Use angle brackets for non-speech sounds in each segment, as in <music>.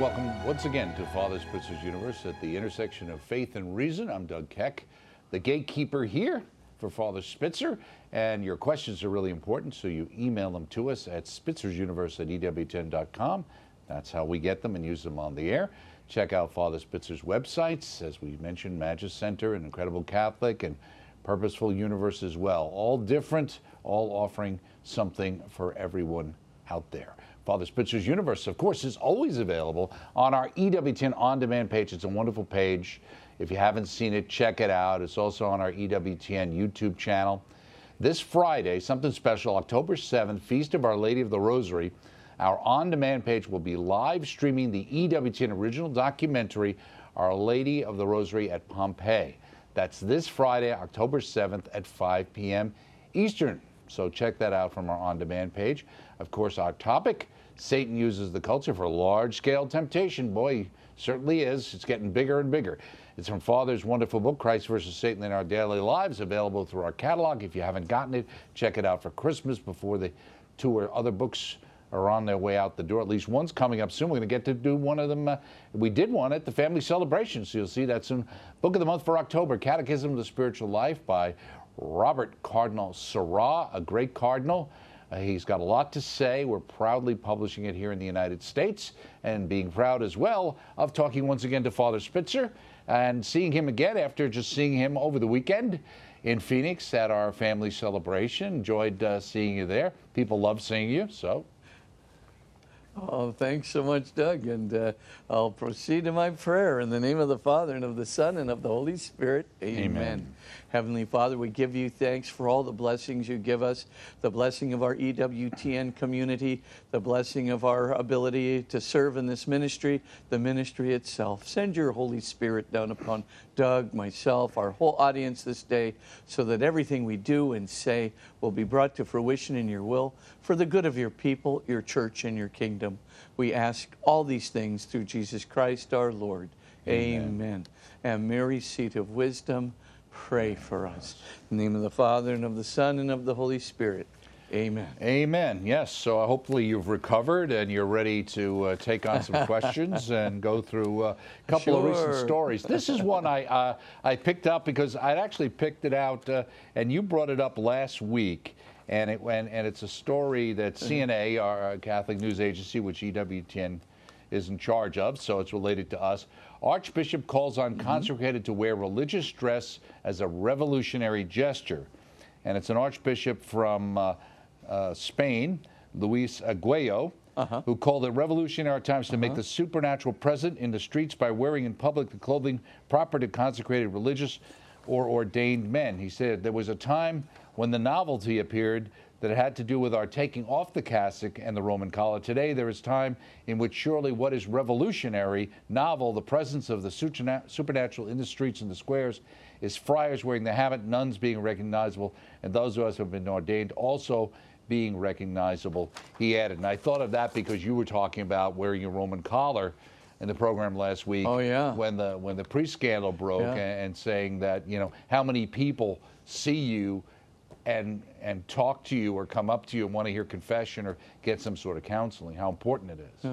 Welcome once again to Father Spitzer's Universe at the intersection of faith and reason. I'm Doug Keck, the gatekeeper here for Father Spitzer. And your questions are really important, so you email them to us at spitzer'suniverse at EWTN.com. That's how we get them and use them on the air. Check out Father Spitzer's websites, as we mentioned, Magis Center and Credible Catholic and Purposeful Universe as well. All different, all offering something for everyone out there. Father Spitzer's Universe, of course, is always available on our EWTN on demand page. It's a wonderful page. If you haven't seen it, check it out. It's also on our EWTN YouTube channel. This Friday, something special, October 7th, Feast of Our Lady of the Rosary. Our on demand page will be live streaming the EWTN original documentary, Our Lady of the Rosary at Pompeii. That's this Friday, October 7th at 5 p.m. Eastern. So check that out from our on demand page. Of course, our topic Satan uses the culture for large scale temptation. Boy, certainly is. It's getting bigger and bigger. It's from Father's wonderful book, Christ versus Satan in Our Daily Lives, available through our catalog. If you haven't gotten it, check it out for Christmas before the two or other books are on their way out the door. At least one's coming up soon. We're going to get to do one of them. Uh, we did one at the family celebration, so you'll see that soon. Book of the month for October Catechism of the Spiritual Life by Robert Cardinal Sarah, a great cardinal. Uh, he's got a lot to say. We're proudly publishing it here in the United States and being proud as well of talking once again to Father Spitzer and seeing him again after just seeing him over the weekend in Phoenix at our family celebration. Enjoyed uh, seeing you there. People love seeing you, so Oh, thanks so much, Doug. And uh, I'll proceed to my prayer in the name of the Father and of the Son and of the Holy Spirit. Amen. Amen. Heavenly Father, we give you thanks for all the blessings you give us the blessing of our EWTN community, the blessing of our ability to serve in this ministry, the ministry itself. Send your Holy Spirit down upon Doug, myself, our whole audience this day, so that everything we do and say will be brought to fruition in your will for the good of your people, your church, and your kingdom. We ask all these things through Jesus Christ our Lord. Amen. Amen. And Mary, seat of wisdom, pray for us. In the name of the Father, and of the Son, and of the Holy Spirit. Amen. Amen. Yes. So hopefully you've recovered and you're ready to uh, take on some <laughs> questions and go through uh, a couple of recent stories. This is one I uh, I picked up because I'd actually picked it out uh, and you brought it up last week. And it and, and it's a story that CNA, our uh, Catholic news agency, which EWTN is in charge of, so it's related to us. Archbishop calls on consecrated to wear religious dress as a revolutionary gesture. And it's an archbishop from uh, uh, Spain, Luis Argüello, who called it revolutionary times to make the supernatural present in the streets by wearing in public the clothing proper to consecrated religious or ordained men. He said there was a time when the novelty appeared that it had to do with our taking off the cassock and the Roman collar. Today, there is time in which surely what is revolutionary, novel, the presence of the supernatural in the streets and the squares, is friars wearing the habit, nuns being recognizable, and those of us who have been ordained also being recognizable. He added, and I thought of that because you were talking about wearing a Roman collar in the program last week. Oh, yeah. When the when the priest scandal broke Yeah. and, and saying that you know how many people see you and and talk to you or come up to you and want to hear confession or get some sort of counseling. How important it is.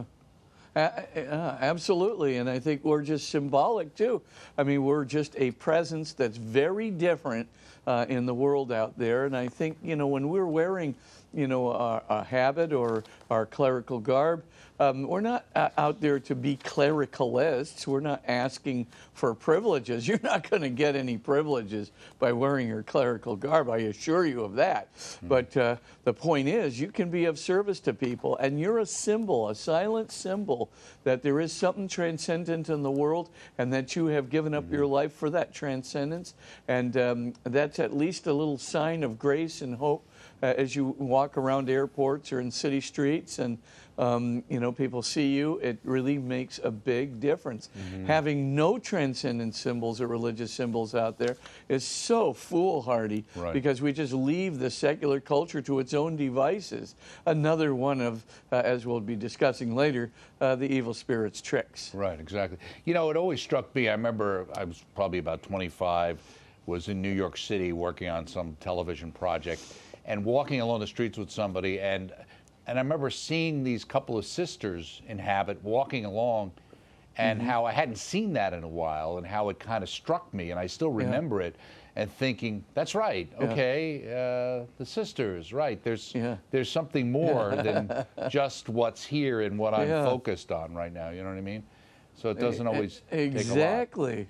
Uh, uh, absolutely, and I think we're just symbolic too. I mean, we're just a presence that's very different uh, in the world out there, and I think you know when we're wearing, you know, a, a habit or our clerical garb, um, we're not uh, out there to be clericalists. We're not asking for privileges. <laughs> You're not going to get any privileges by wearing your clerical garb. I assure you of that. But uh, the point is, you can be of service to people, and you're a symbol, a silent symbol that there is something transcendent in the world, and that you have given up your life for that transcendence. And um, that's at least a little sign of grace and hope as you walk around airports or in city streets and um, you know people see you it really makes a big difference having no transcendent symbols or religious symbols out there is so foolhardy Right. because we just leave the secular culture to its own devices another one of uh, as we'll be discussing later uh, the evil spirit's tricks Right, exactly. You know, it always struck me. I remember I was probably about 25, was in New York City working on some television project, and walking along the streets with somebody, and and I remember seeing these couple of sisters inhabit walking along, and Mm-hmm. how I hadn't seen that in a while, and how it kind of struck me, and I still remember it, and thinking, that's right, Yeah. okay, uh, the sisters, right? There's Yeah. there's something more than <laughs> just what's here and what I'm Yeah. focused on right now. You know what I mean? So it doesn't always take a lot. exactly.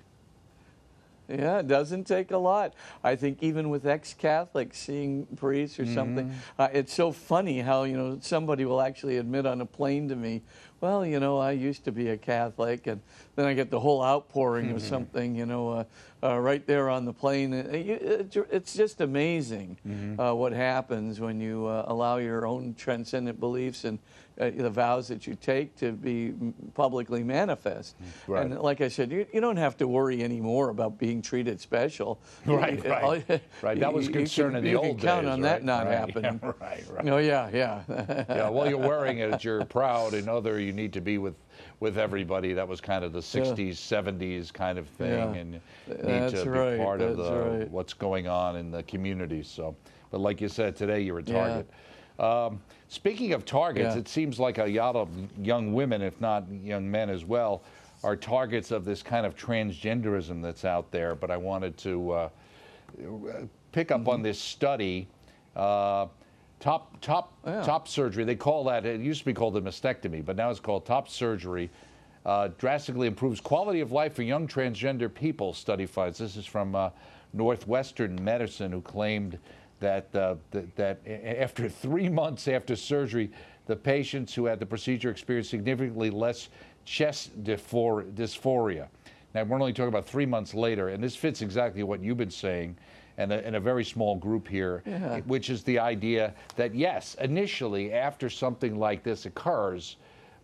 Yeah, it doesn't take a lot. I think even with ex-Catholics seeing priests or something, Mm-hmm. uh, it's so funny how you know somebody will actually admit on a plane to me, "Well, you know, I used to be a Catholic," and then I get the whole outpouring of something, you know, uh, uh, right there on the plane. It- It's just amazing Mm-hmm. uh, what happens when you uh, allow your own transcendent beliefs and uh, the vows that you take to be publicly manifest. Right. And like I said, you, you don't have to worry anymore about being treated special. <laughs> Right, You- right. Right, that was concern can- in the old days. you can count days, on that not Right, <laughs> happening. Yeah, right, right. Oh yeah, yeah. <laughs> yeah, well, you're wearing it. You're proud and other. You need to be with with everybody. That was kind of the '60s, '70s kind of thing, Yeah. and need That's to be right, part of the, right. what's going on in the community. So, but like you said, today you're a Yeah. target. Um, speaking of targets, Yeah. it seems like a lot of young women, if not young men as well, are targets of this kind of transgenderism that's out there. But I wanted to uh, pick up Mm-hmm. on this study. Uh, top top Yeah. top surgery. They call that. It used to be called a mastectomy, but now it's called top surgery. Uh, drastically improves quality of life for young transgender people. Study finds. This is from uh, Northwestern Medicine, who claimed that uh, that, that after <laughs> three months after surgery, the patients who had the procedure experienced significantly less chest dysphoria. Now we're only talking about three months later, and this fits exactly what you've been saying, and a, in a very small group here, Yeah. which is the idea that yes, initially after something like this occurs,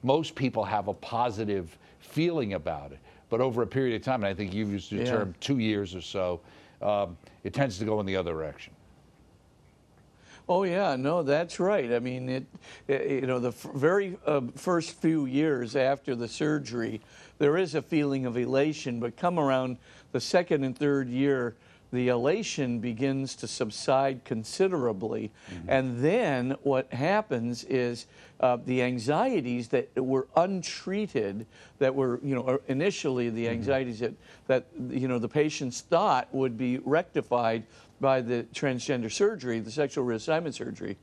most people have a positive feeling about it, but over a period of time, and I think you've used the Yeah. term two years or so, um, it tends to go in the other direction. Oh yeah, no, that's right. I mean, it, it you know, the f- very uh, first few years after the surgery, there is a feeling of elation, but come around the second and third year, the elation begins to subside considerably, and then what happens is uh, the anxieties that were untreated, that were you know initially the anxieties that that you know the patients thought would be rectified by the transgender surgery, the sexual reassignment surgery,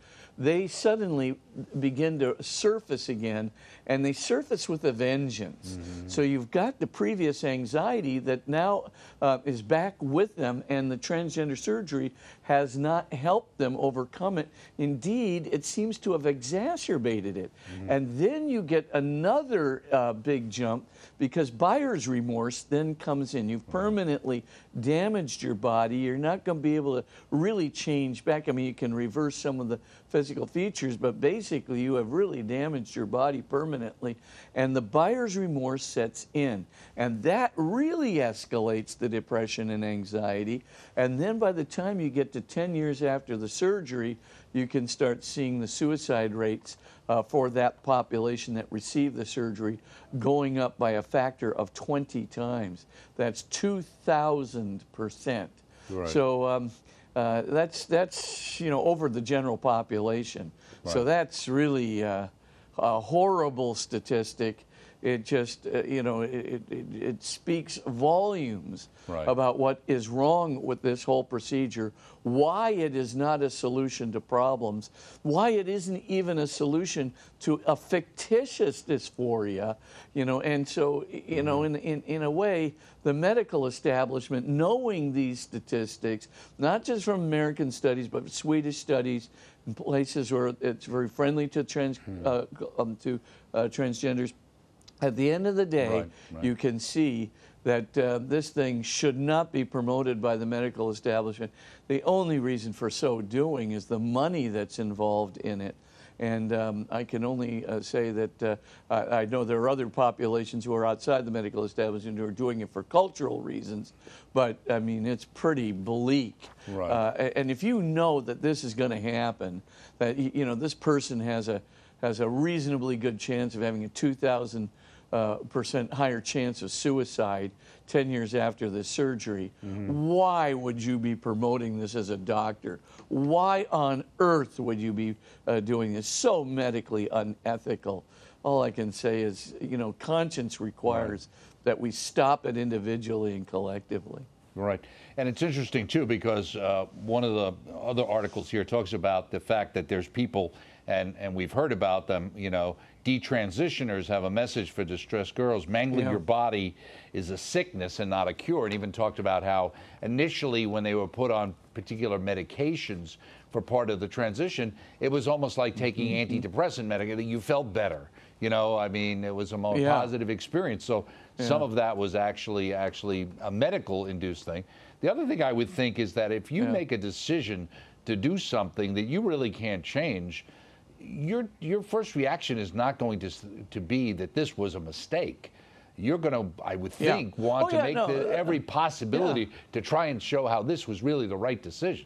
they suddenly begin to surface again, and they surface with a vengeance. So you've got the previous anxiety that now uh, is back with them, and the transgender surgery has not helped them overcome it. Indeed, it seems to have exacerbated it. And then you get another uh, big jump because buyer's remorse then comes in. You've permanently damaged your body. You're not going to be able to really change back. I mean, you can reverse some of the physical features, but basically, you have really damaged your body permanently. And the buyer's remorse sets in. And that really escalates the depression and anxiety. And then by the time you get to 10 years after the surgery, you can start seeing the suicide rates uh, for that population that received the surgery going up by a factor of 20 times. That's 2,000%. Right. So um, uh, that's, that's, you know, over the general population. So that's really uh, a horrible statistic. It just, uh, you know, it, it, it speaks volumes Right. about what is wrong with this whole procedure, why it is not a solution to problems, why it isn't even a solution to a fictitious dysphoria, you know. And so, you know, in, in, in a way, the medical establishment, knowing these statistics, not just from American studies, but Swedish studies, in places where it's very friendly to trans, uh, um, to uh, transgenders, at the end of the day, Right, right. you can see that uh, this thing should not be promoted by the medical establishment. The only reason for so doing is the money that's involved in it. And um, I can only uh, say that uh, I, I know there are other populations who are outside the medical establishment who are doing it for cultural reasons, but I mean, it's pretty bleak. Right. Uh, and if you know that this is going to happen, that you know this person has a has a reasonably good chance of having a 2,000 uh, percent higher chance of suicide 10 years after the surgery. Why would you be promoting this as a doctor? Why on earth would you be uh, doing this? So medically unethical. All I can say is, you know, conscience requires that we stop it individually and collectively. Right. And it's interesting, too, because uh, one of the other articles here talks about the fact that there's people, and, and we've heard about them, you know, detransitioners have a message for distressed girls. Mangling Yeah. your body is a sickness and not a cure. And even talked about how initially, when they were put on particular medications for part of the transition, it was almost like taking mm-hmm. antidepressant medication. You felt better. You know, I mean, it was a more Yeah. positive experience. So some of that was actually actually a medical induced thing. The other thing I would think is that if you Yeah. make a decision to do something that you really can't change, your your first reaction is not going to to be that this was a mistake. You're going to, I would Yeah. think, want Oh, to yeah, make no, the, uh, every possibility to try and show how this was really the right decision.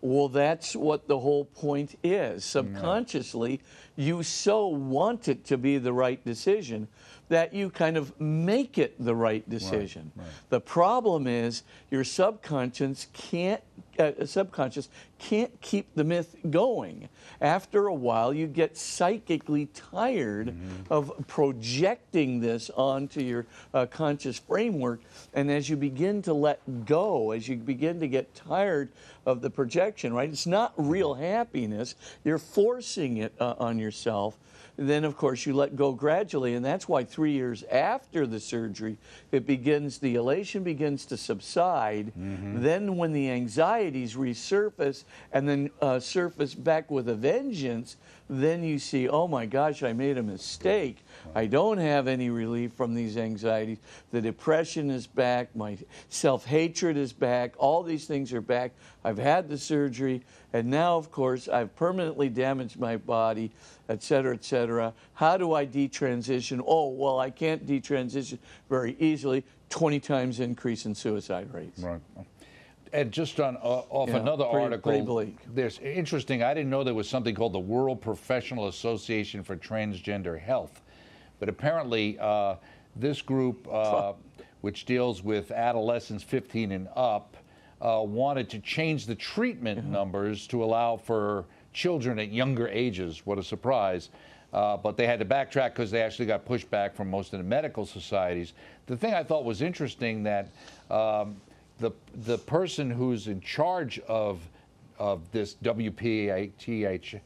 Well, that's what the whole point is. Subconsciously, you so want it to be the right decision that you kind of make it the right decision. The problem is your subconscious can't uh, subconscious can't keep the myth going. After a while, you get psychically tired of projecting this onto your uh, conscious framework, and as you begin to let go, as you begin to get tired of the projection, right? It's not real happiness. You're forcing it uh, on yourself. Then, of course, you let go gradually, and that's why three years after the surgery, it begins, the elation begins to subside. Then, when the anxieties resurface and then uh, surface back with a vengeance, then you see, oh my gosh, I made a mistake. I don't have any relief from these anxieties. The depression is back. My self hatred is back. All these things are back. I've had the surgery. And now, of course, I've permanently damaged my body, et cetera, et cetera. How do I detransition? Oh, well, I can't detransition very easily. 20 times increase in suicide rates. Right. And just on uh, off Yeah, another pretty- article, pretty there's interesting. I didn't know there was something called the World Professional Association for Transgender Health, but apparently uh, this group, uh, which deals with adolescents 15 and up, uh, wanted to change the treatment numbers to allow for children at younger ages. What a surprise! Uh, but they had to backtrack because they actually got pushback from most of the medical societies. The thing I thought was interesting that um, the the person who's in charge of of this WPATH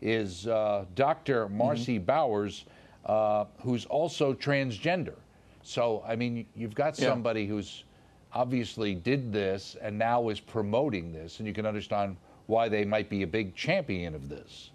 is uh, Dr. Marci Bowers, uh, who's also transgender. So I mean, you've got Yeah. somebody who's obviously did this and now is promoting this, and you can understand why they might be a big champion of this.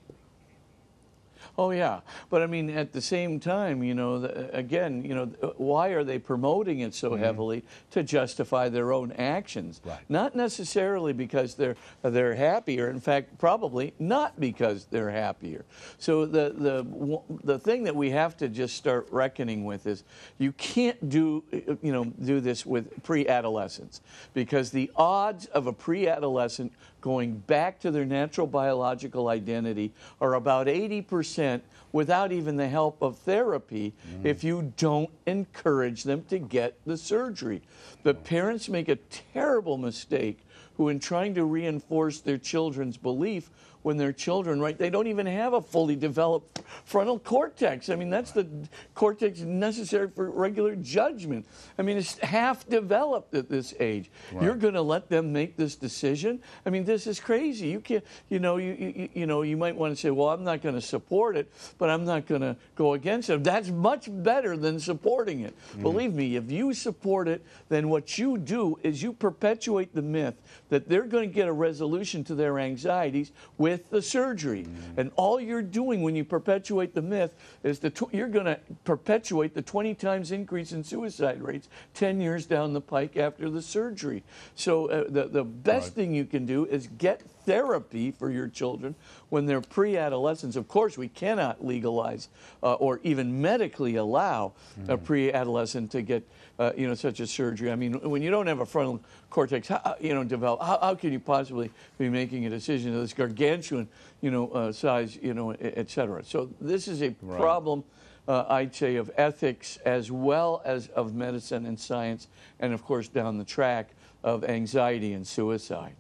Oh yeah, but I mean, at the same time, you know, the, again, you know, why are they promoting it so mm-hmm. heavily to justify their own actions? Right. Not necessarily because they're they're happier. In fact, probably not because they're happier. So the the the thing that we have to just start reckoning with is you can't do you know do this with pre-adolescents because the odds of a pre-adolescent going back to their natural biological identity are about 80% without even the help of therapy mm. if you don't encourage them to get the surgery. But parents make a terrible mistake who, in trying to reinforce their children's belief, when their children, right, they don't even have a fully developed frontal cortex. I mean, that's the cortex necessary for regular judgment. I mean, it's half developed at this age. You're going to let them make this decision? I mean, this is crazy. You can't, you know, you, you, you know, you might want to say, well, I'm not going to support it, but I'm not going to go against it. That's much better than supporting it. Mm-hmm. Believe me, if you support it, then what you do is you perpetuate the myth that they're going to get a resolution to their anxieties with the surgery. And all you're doing when you perpetuate the myth is the tw- you're going to perpetuate the 20 times increase in suicide rates 10 years down the pike after the surgery. So uh, the, the best Right. thing you can do is get therapy for your children when they're pre-adolescents. Of course, we cannot legalize uh, or even medically allow a pre-adolescent to get uh, you know such a surgery. I mean, when you don't have a frontal cortex, how, you know, develop, how, how can you possibly be making a decision of this gargantuan, you know, uh, size, you know, et cetera? So this is a problem uh, I'd say, of ethics as well as of medicine and science, and of course, down the track of anxiety and suicide.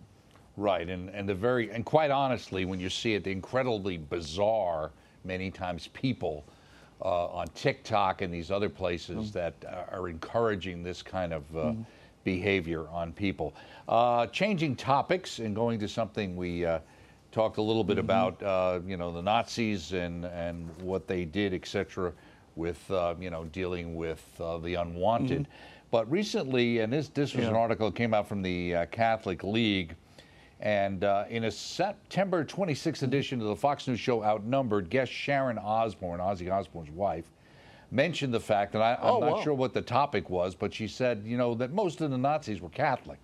Right, and, and the very, and quite honestly, when you see it, the incredibly bizarre, many times people uh, on TikTok and these other places mm. that are encouraging this kind of uh, mm. behavior on people. Uh, changing topics and going to something we uh, talked a little bit mm-hmm. about, uh, you know, the Nazis and, and what they did, etc., with, uh, you know, dealing with the unwanted. Mm-hmm. But recently, and this, this was yeah. an article that came out from the Catholic League, and uh, in a September 26th edition of the Fox News show Outnumbered, guest Sharon Osbourne, Ozzy Osbourne's wife, mentioned the fact, and I, am oh, not wow. sure what the topic was, but she said, you know, that most of the Nazis were Catholic.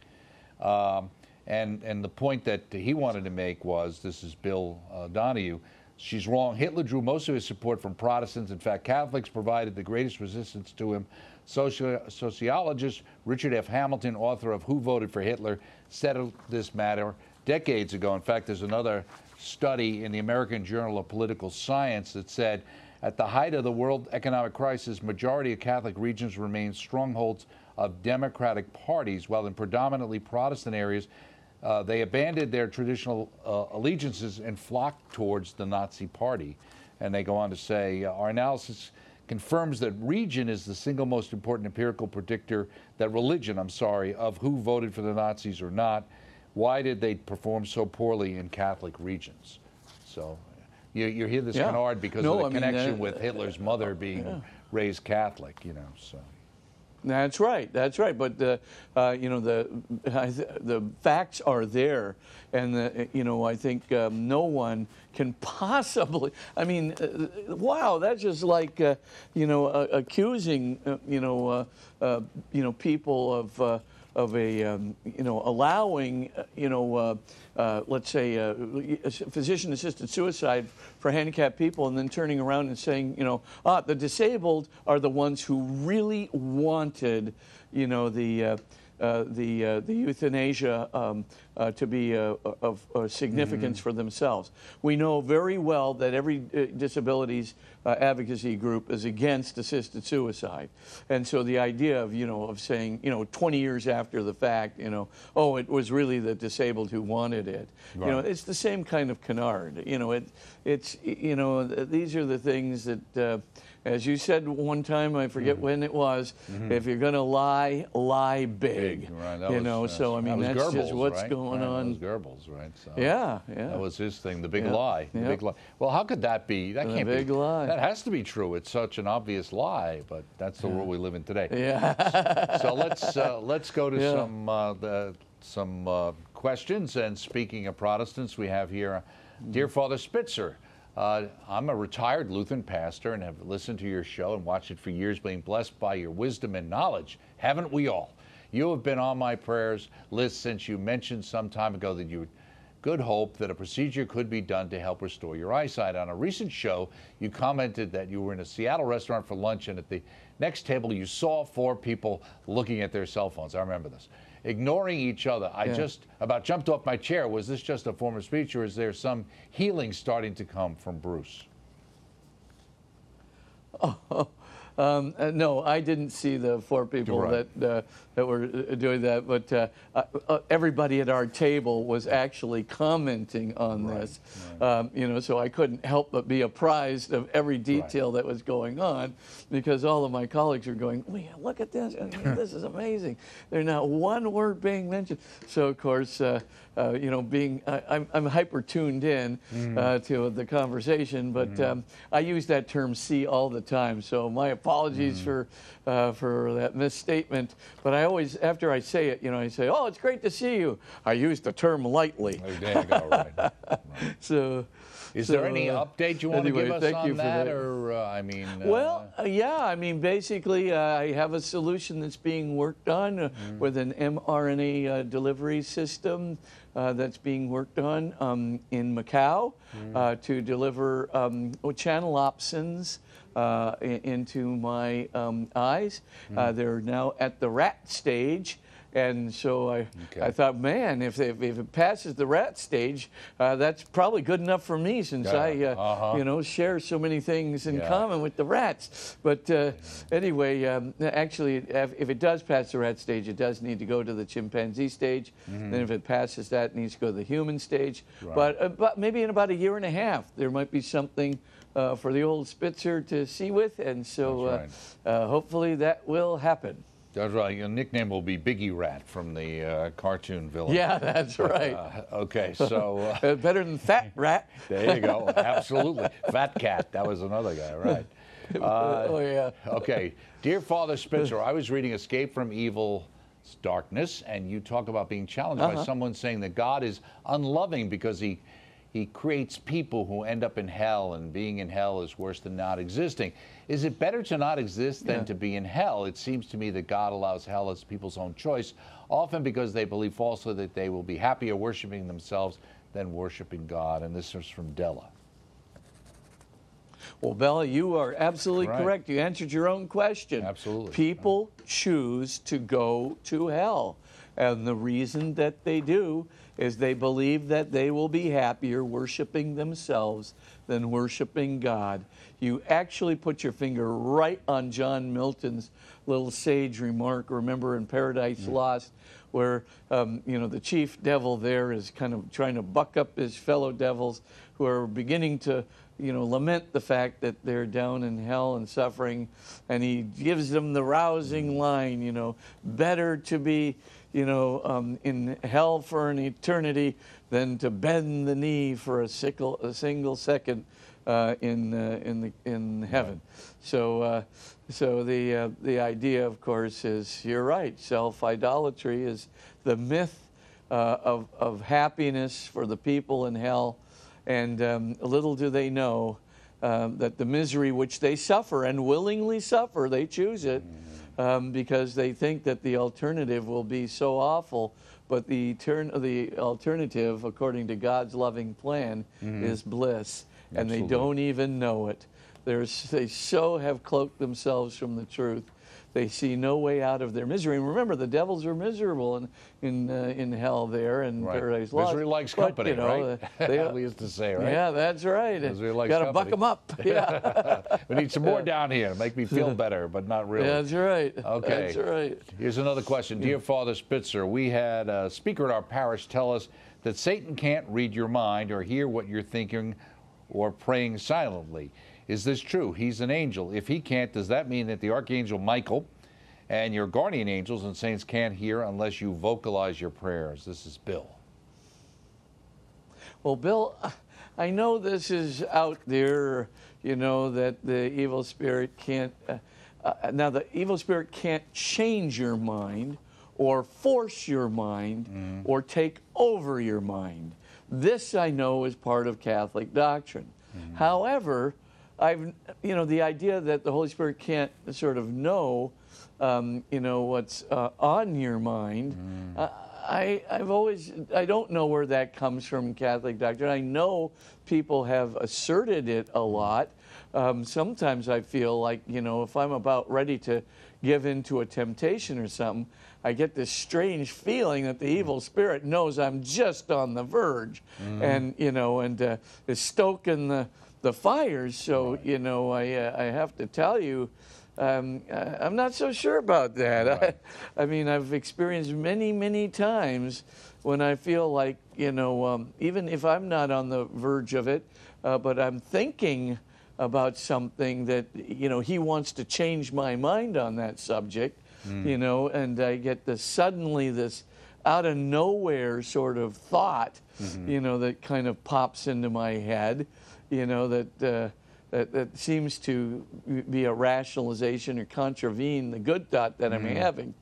Um, and, and the point that he wanted to make was this is Bill uh, Donohue. She's wrong. Hitler drew most of his support from Protestants. In fact, Catholics provided the greatest resistance to him. Soci- sociologist Richard F. Hamilton, author of Who Voted for Hitler, settled this matter decades ago. In fact, there's another study in the American Journal of Political Science that said at the height of the world economic crisis, majority of Catholic regions remained strongholds of democratic parties, while in predominantly Protestant areas, uh, they abandoned their traditional uh, allegiances and flocked towards the Nazi Party. And they go on to say, our analysis confirms that region is the single most important empirical predictor that religion, I'm sorry, of who voted for the Nazis or not why did they perform so poorly in Catholic regions? So you, you hear this yeah. canard because no, of the I connection mean, uh, with Hitler's mother being yeah. raised Catholic, you know. So. That's right. That's right. But the, uh, you know, the the facts are there, and the, you know, I think um, no one can <laughs> possibly. I mean, uh, wow, that's just like uh, you know, uh, accusing uh, you know, uh, you know, people of of a, um, you know, allowing, uh, you know, uh, uh, let's say, uh, physician-assisted suicide for handicapped people, and then turning around and saying, you know, ah, the disabled are the ones who really wanted, you know, the uh, the, the euthanasia um, uh, to be uh, of significance mm-hmm. for themselves. We know very well that every disabilities advocacy group is against assisted suicide. And so the idea of, you know, of saying, you know, 20 years after the fact, you know, oh, it was really the disabled who wanted it. Right. You know, it's the same kind of canard. You know, it, it's, you know, these are the things that, as you said one time, I forget mm-hmm. when it was. Mm-hmm. If you're going to lie, lie big. big right. you was, know, so I mean, that's Goebbels, just what's right? going on. Was Goebbels, right? So yeah, yeah. That was his thing, the big yeah. lie. The big lie. Well, how could that be? That the can't big be. lie. That has to be true. It's such an obvious lie, but that's the world we live in today. Yeah. so let's uh, let's go to some uh, the, some uh, questions. And speaking of Protestants, we have here, dear Father Spitzer. Uh, I'm a retired Lutheran pastor and have listened to your show and watched it for years, being blessed by your wisdom and knowledge. Haven't we all? You have been on my prayers list since you mentioned some time ago that you good hope that a procedure could be done to help restore your eyesight. On a recent show, you commented that you were in a Seattle restaurant for lunch and at the next table you saw four people looking at their cell phones. I remember this ignoring each other. I yeah. just about jumped off my chair. Was this just a form of speech, or is there some healing starting to come from Bruce? Oh, <laughs> um, uh, no, I didn't see the four people right. that uh, that were uh, doing that, but uh, uh, everybody at our table was actually commenting on right. this. Right. Um, you know, so I couldn't help but be apprised of every detail that was going on, because all of my colleagues were going, "Look at this! This is amazing." There's not one word being mentioned. So of course. Uh, you know, being I, am I'm, I'm hyper tuned in mm. uh, to the conversation, but mm. um, I use that term "see" all the time. So my apologies mm. for uh, for that misstatement. But I always, after I say it, you know, I say, "Oh, it's great to see you." I use the term lightly. Oh, there you go. Right. <laughs> right. So. Is so, there any uh, update you want anyway, to give us on that, that, or uh, I mean? Uh, well, uh, yeah, I mean, basically, uh, I have a solution that's being worked on mm. with an mRNA delivery system uh, that's being worked on um, in Macau mm. uh, to deliver um, channel opsins uh, into my um, eyes. Mm. they're now at the rat stage. And so I, Okay. I thought, man, if, if, if it passes the rat stage, uh, that's probably good enough for me since Yeah, I, uh, uh-huh. you know, share so many things in Yeah. common with the rats. But uh, anyway, um, actually, if, if it does pass the rat stage, it does need to go to the chimpanzee stage. Then if it passes that, it needs to go to the human stage. Mm-hmm. Right. But, uh, but maybe in about a year and a half, there might be something uh, for the old Spitzer to see with. And so uh, uh, hopefully that will happen. That's right. Your nickname will be Biggie Rat from the uh, cartoon villain. Yeah, that's <laughs> right. Uh, okay, <laughs> so uh, Uh, better than fat rat. <laughs> there you go. Absolutely. Fat Cat. That was another guy, right? oh yeah. Okay. Dear Father Spitzer, I was reading Escape from Evil's Darkness, and you talk about being challenged by someone saying that God is unloving because he he creates people who end up in hell, and being in hell is worse than not existing. Is it better to not exist than Yeah. to be in hell? It seems to me that God allows hell as people's own choice, often because they believe falsely that they will be happier worshiping themselves than worshiping God. And this is from Della. Well, Bella, you are absolutely Right. correct. You answered your own question. Absolutely. People choose to go to hell. And the reason that they do is they believe that they will be happier worshiping themselves than worshiping God. You actually put your finger right on John Milton's little sage remark, remember in Paradise Lost, where um, you know the chief devil there is kind of trying to buck up his fellow devils who are beginning to you know lament the fact that they're down in hell and suffering and he gives them the rousing line you know better to be you know um, in hell for an eternity than to bend the knee for a, sickle, a single second uh, in uh, in the in heaven. So uh, so the uh, the idea, of course, is you're right. Self idolatry is the myth uh, of of happiness for the people in hell, and um, little do they know. Um, that the misery which they suffer and willingly suffer, they choose it um, because they think that the alternative will be so awful. But the, turn, the alternative, according to God's loving plan, is bliss. And they don't even know it. There's, they so have cloaked themselves from the truth. They see no way out of their misery. And remember, the devils are miserable in, in, uh, in hell there in Right. Paradise Lost. Misery likes But, company, you know, right? uh, <laughs> they- we used to say, right? Yeah, that's right. Misery likes Got to buck them up. <laughs> Yeah, We need some more down here. Make me feel <laughs> better, but not really. that's right. Okay. That's right. Here's another question. Dear Father Spitzer, we had a speaker at our parish tell us that Satan can't read your mind or hear what you're thinking or praying silently. Is this true? He's an angel. If he can't, does that mean that the Archangel Michael and your guardian angels and saints can't hear unless you vocalize your prayers? This is Bill. Well, Bill, I know this is out there, you know, that the evil spirit can't. Uh, uh, now, the evil spirit can't change your mind or force your mind or take over your mind. This I know is part of Catholic doctrine. However, I've, you know, the idea that the Holy Spirit can't sort of know, um, you know, what's uh, on your mind. Uh, I, I've always, I don't know where that comes from Catholic doctrine. I know people have asserted it a lot. Um, sometimes I feel like, you know, if I'm about ready to give in to a temptation or something, I get this strange feeling that the evil spirit knows I'm just on the verge and, you know, and uh, is stoking the, the fires. So, you know, I, uh, I have to tell you, um, I- I'm not so sure about that. <laughs> Right. I, I mean, I've experienced many, many times when I feel like, you know, um, even if I'm not on the verge of it, uh, but I'm thinking about something that, you know, he wants to change my mind on that subject, you know, and I get this suddenly this out of nowhere sort of thought, you know, that kind of pops into my head, you know, that. Uh, that, that seems to be a rationalization or contravene the good thought that I'm mm-hmm. having.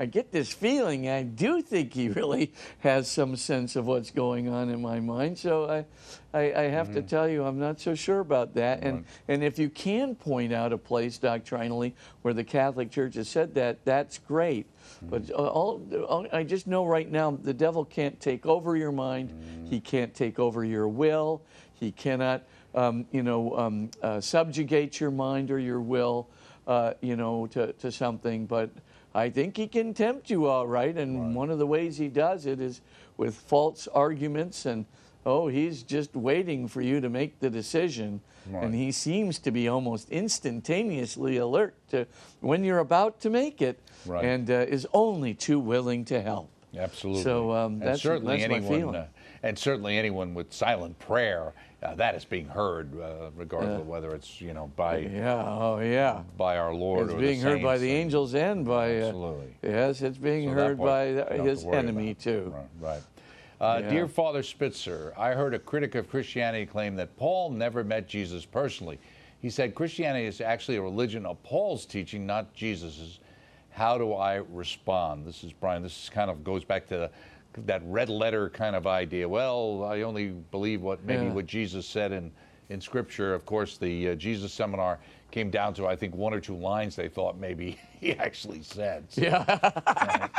I get this feeling I do think he really has some sense of what's going on in my mind. So I, I, I have to mm-hmm. tell you, I'm not so sure about that. And, and if you can point out a place doctrinally where the Catholic Church has said that, that's great. Mm-hmm. But uh, all, all, I just know right now the devil can't take over your mind. He can't take over your will. He cannot, um, you know, um, uh, subjugate your mind or your will, uh, you know, to, to something. But I think he can tempt you all right. And one of the ways he does it is with false arguments and oh, he's just waiting for you to make the decision. Right. And he seems to be almost instantaneously alert to when you're about to make it Right. and uh, is only too willing to help. Absolutely. So, um, that's- certainly that's my anyone, feeling. uh, and certainly anyone with silent prayer, uh, that is being heard, uh, regardless of whether it's you know by Yeah, oh yeah. by our Lord It's or being heard by the and- angels and by uh, Absolutely. yes, it's being So heard by you the- don't have his to enemy too. Right. right. Uh, Yeah. Dear Father Spitzer, I heard a critic of Christianity claim that Paul never met Jesus personally. He said Christianity is actually a religion of Paul's teaching, not Jesus's. How do I respond? This is Brian. This is kind of goes back to the, that red letter kind of idea. Well, I only believe what maybe Yeah. what Jesus said in in Scripture. Of course, the uh, Jesus seminar came down to I think one or two lines they thought maybe <laughs> he actually said. So- Yeah. <laughs>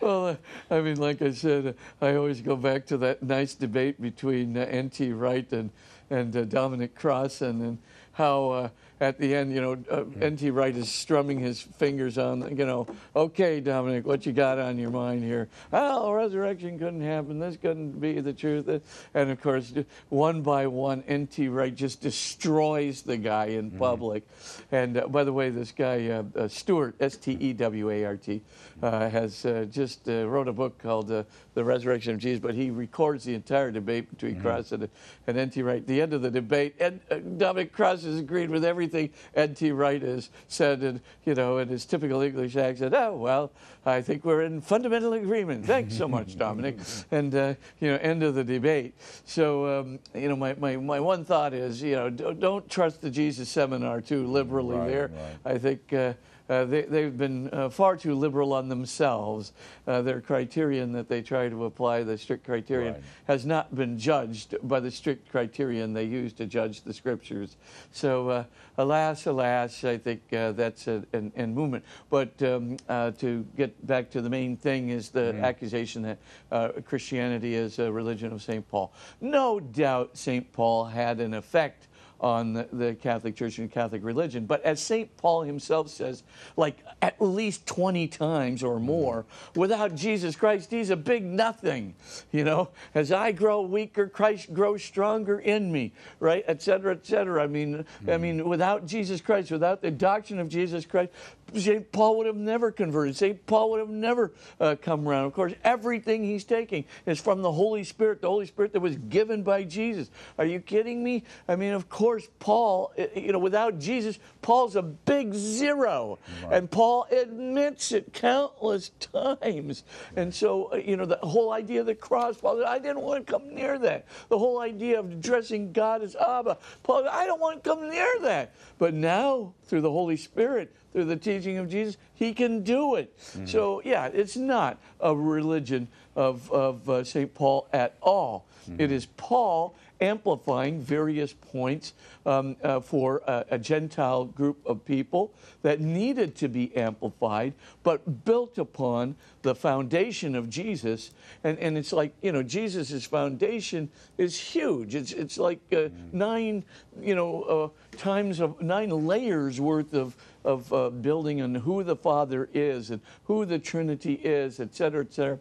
well, uh, I mean, like I said, I always go back to that nice debate between uh, N.T. Wright and and uh, Dominic Crossan, and how uh, at the end, you know, uh, N.T. Wright is strumming his fingers on, you know, okay, Dominic, what you got on your mind here? Oh, resurrection couldn't happen. This couldn't be the truth. And of course, one by one, N.T. Wright just destroys the guy in public. And uh, by the way, this guy, uh, uh, Stewart, S T E W A R T, uh, has uh, just uh, wrote a book called uh, The Resurrection of Jesus, but he records the entire debate between Crossan, and N.T. Wright. At the end of the debate, and uh, Dominic Cross has agreed with everything N.T. Wright has said, and, you know, in his typical English accent. Oh, well, I think we're in fundamental agreement. Thanks so much, <laughs> Dominic. And, uh, you know, end of the debate. So, um, you know, my, my, my one thought is, you know, don't, don't trust the Jesus seminar too liberally Right, there. right. I think uh, uh, they, they've been uh, far too liberal on themselves. Uh, their criterion that they try to apply, the strict criterion, Right. has not been judged by the strict criterion they use to judge the scriptures. So, uh, alas, alas, I think uh, that's a, an, an movement. But um, uh, to get back to the main thing is the accusation that uh, Christianity is a religion of St. Paul. No doubt St. Paul had an effect on the, the Catholic Church and Catholic religion. But as St. Paul himself says, like at least 20 times or more, without Jesus Christ, he's a big nothing. You know, as I grow weaker, Christ grows stronger in me, right? Et cetera, et cetera. I mean, I mm-hmm. mean, without Jesus Christ, without the doctrine of Jesus Christ, St. Paul would have never converted. St. Paul would have never uh, come around. Of course, everything he's taking is from the Holy Spirit, the Holy Spirit that was given by Jesus. Are you kidding me? I mean, of course, Paul, you know, without Jesus, Paul's a big zero. And Paul admits it countless times. And so, uh, you know, the whole idea of the cross, Paul said, I didn't want to come near that. The whole idea of addressing God as Abba, Paul I don't want to come near that. But now, through the Holy Spirit, through the teaching of Jesus, he can do it. So, yeah, it's not a religion of, of uh, St. Paul at all. It is Paul amplifying various points um, uh, for a, a Gentile group of people that needed to be amplified, but built upon the foundation of Jesus. And, and it's like, you know, Jesus' foundation is huge. It's, it's like uh, nine, you know, uh, times of nine layers worth of, of uh, building on who the Father is and who the Trinity is, et cetera, et cetera.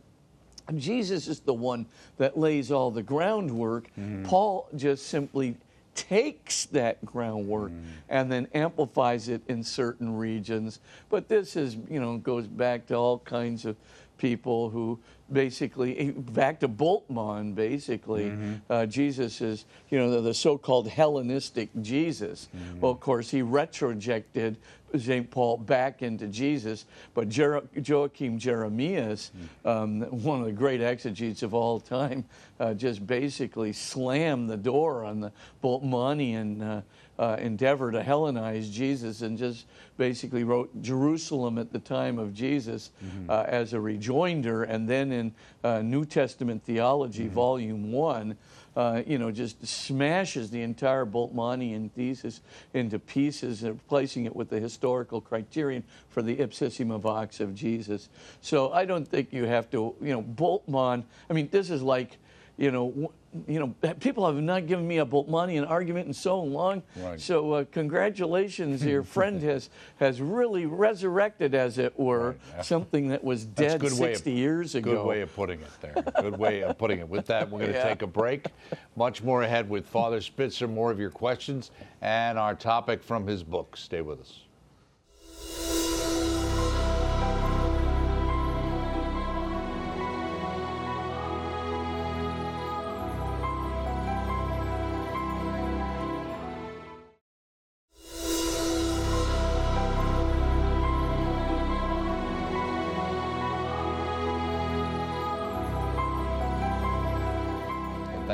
Jesus is the one that lays all the groundwork. Paul just simply takes that groundwork and then amplifies it in certain regions. But this is, you know, goes back to all kinds of people who basically eh, back to Bultmann, basically uh, Jesus is you know the, the so-called Hellenistic Jesus well of course he retrojected St. Paul back into Jesus but Jer- Joachim Jeremias um, one of the great exegetes of all time uh, just basically slammed the door on the Bultmannian uh, uh, endeavor to Hellenize Jesus and just basically wrote Jerusalem at the time of Jesus uh, as a rejoinder, and then in uh, New Testament Theology, Volume 1, uh, you know, just smashes the entire Bultmannian thesis into pieces, and replacing it with the historical criterion for the ipsissima vox of Jesus. So I don't think you have to, you know, Bultmann, I mean, this is like, you know, you know, <laughs> people have not given me about money and argument in so long. Right. So uh, congratulations, your <laughs> friend has has really resurrected, as it were, Right, something that was dead good 60 of, years ago. Good way of putting it there. Good way of putting it. With that, we're going <laughs> to Yeah. take a break. Much more ahead with Father Spitzer, more of your questions, and our topic from his book. Stay with us.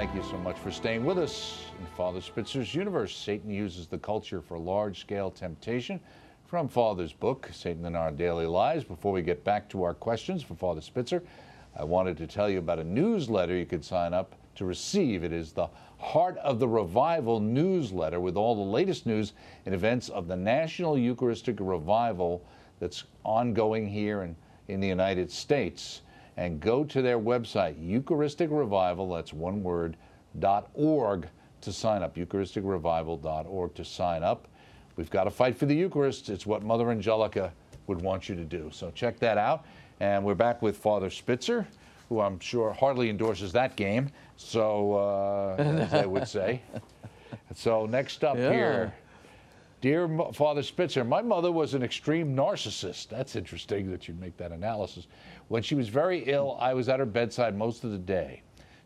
Thank you so much for staying with us in Father Spitzer's universe. Satan uses the culture for large scale temptation. From Father's book, Satan in Our Daily Lives. Before we get back to our questions for Father Spitzer, I wanted to tell you about a newsletter you could sign up to receive. It is the Heart of the Revival newsletter with all the latest news and events of the National Eucharistic Revival that's ongoing here in, in the United States and go to their website, Eucharistic Revival, that's one word, dot org to sign up, eucharisticrevival.org to sign up. We've got to fight for the Eucharist. It's what Mother Angelica would want you to do. So check that out. And we're back with Father Spitzer, who I'm sure hardly endorses that game. So, uh, as they would say. <laughs> So next up Yeah. here, Dear Father Spitzer, my mother was an extreme narcissist. That's interesting that you make that analysis. When she was very ill, I was at her bedside most of the day.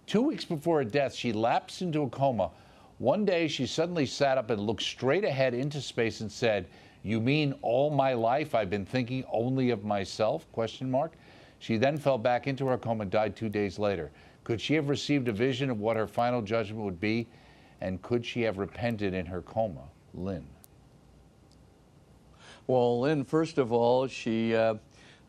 Two weeks before her death, she lapsed into a coma. One day, she suddenly sat up and looked straight ahead into space and said, "You mean all my life I've been thinking only of myself?" Question mark. She then fell back into her coma and died two days later. Could she have received a vision of what her final judgment would be? And could she have repented in her coma? Lynn. Well, Lynn, first of all, she uh,